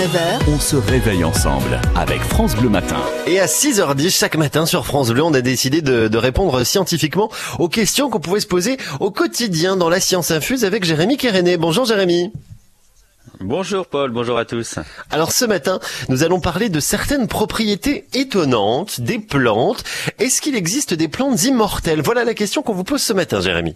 9h, On se réveille ensemble avec France Bleu Matin. Et à 6h10 chaque matin sur France Bleu, on a décidé de, de répondre scientifiquement aux questions qu'on pouvait se poser au quotidien dans la science infuse avec Jérémy Kéréné. Bonjour Jérémy. Bonjour Paul, bonjour à tous. Alors ce matin, nous allons parler de certaines propriétés étonnantes des plantes. Est-ce qu'il existe des plantes immortelles? Voilà la question qu'on vous pose ce matin Jérémy.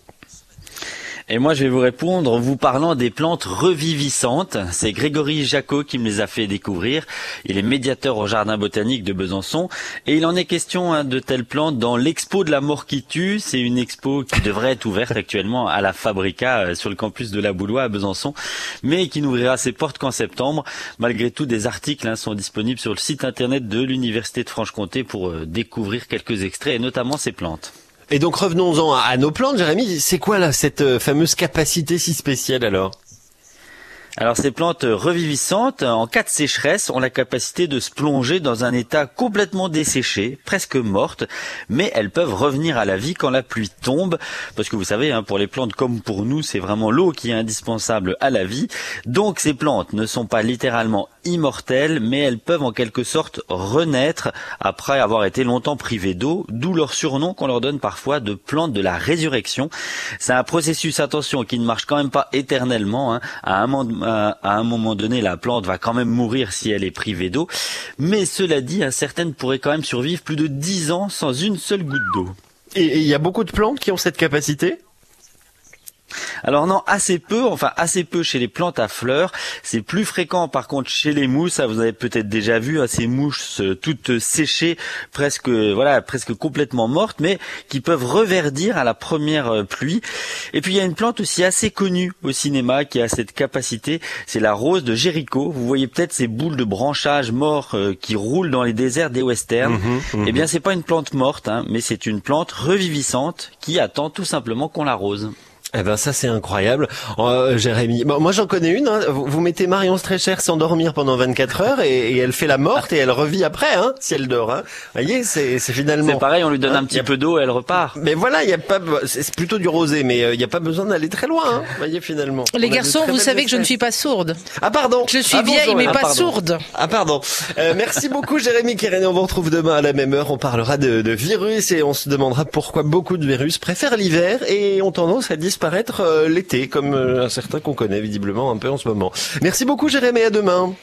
Et moi je vais vous répondre en vous parlant des plantes revivissantes. C'est Grégory Jacot qui me les a fait découvrir. Il est médiateur au jardin botanique de Besançon et il en est question hein, de telles plantes dans l'expo de la mort qui tue. C'est une expo qui devrait être ouverte actuellement à la Fabrica euh, sur le campus de la Boulois à Besançon, mais qui n'ouvrira ses portes qu'en septembre. Malgré tout, des articles hein, sont disponibles sur le site internet de l'Université de Franche-Comté pour euh, découvrir quelques extraits et notamment ces plantes. Et donc revenons-en à, nos plantes Jérémy. C'est quoi là cette euh, fameuse capacité si spéciale alors? Alors ces plantes revivissantes, en cas de sécheresse, ont la capacité de se plonger dans un état complètement desséché, presque morte, mais elles peuvent revenir à la vie quand la pluie tombe, parce que vous savez, hein, pour les plantes comme pour nous, c'est vraiment l'eau qui est indispensable à la vie. Donc ces plantes ne sont pas littéralement immortelles, mais elles peuvent en quelque sorte renaître après avoir été longtemps privées d'eau, d'où leur surnom qu'on leur donne parfois de plantes de la résurrection. C'est un processus, attention, qui ne marche quand même pas éternellement. hein. À un moment à un moment donné, la plante va quand même mourir si elle est privée d'eau. Mais cela dit, hein, certaines pourraient quand même survivre plus de 10 ans sans une seule goutte d'eau. Et il y a beaucoup de plantes qui ont cette capacité? Alors non, assez peu, enfin assez peu chez les plantes à fleurs. C'est plus fréquent par contre chez les mousses. Ça, vous avez peut-être déjà vu hein, ces mousses euh, toutes séchées, presque voilà, presque complètement mortes, mais qui peuvent reverdir à la première euh, pluie. Et puis il y a une plante aussi assez connue au cinéma qui a cette capacité. C'est la rose de Jéricho. Vous voyez peut-être ces boules de branchages morts euh, qui roulent dans les déserts des westerns. Eh bien, c'est pas une plante morte, hein, mais c'est une plante revivissante qui attend tout simplement qu'on l'arrose. Eh ben ça c'est incroyable, Euh, Jérémy. Bon, moi j'en connais une. hein. Vous, vous mettez Marion Strécher s'endormir pendant 24 heures et, et elle fait la morte et elle revit après, hein, si elle dort. Hein. Vous voyez, c'est c'est finalement. C'est pareil, on lui donne Hein, un petit a- peu d'eau, elle repart. Mais voilà, il y a pas. C'est plutôt du rosé, mais euh, il n'y a pas besoin d'aller très loin. Hein, vous voyez finalement. Les garçons, vous savez que je ne suis pas sourde. Ah pardon. Je suis Ah, bonjour, vieille, mais ah, pas pardon. sourde. Ah pardon. Euh, merci beaucoup Jérémy Kéréné. On vous retrouve demain à la même heure. On parlera de, de virus et on se demandera pourquoi beaucoup de virus préfèrent l'hiver et ont tendance à disparaître euh, l'été, comme euh, un certain qu'on connaît visiblement un peu en ce moment. Merci beaucoup Jérémy. À demain.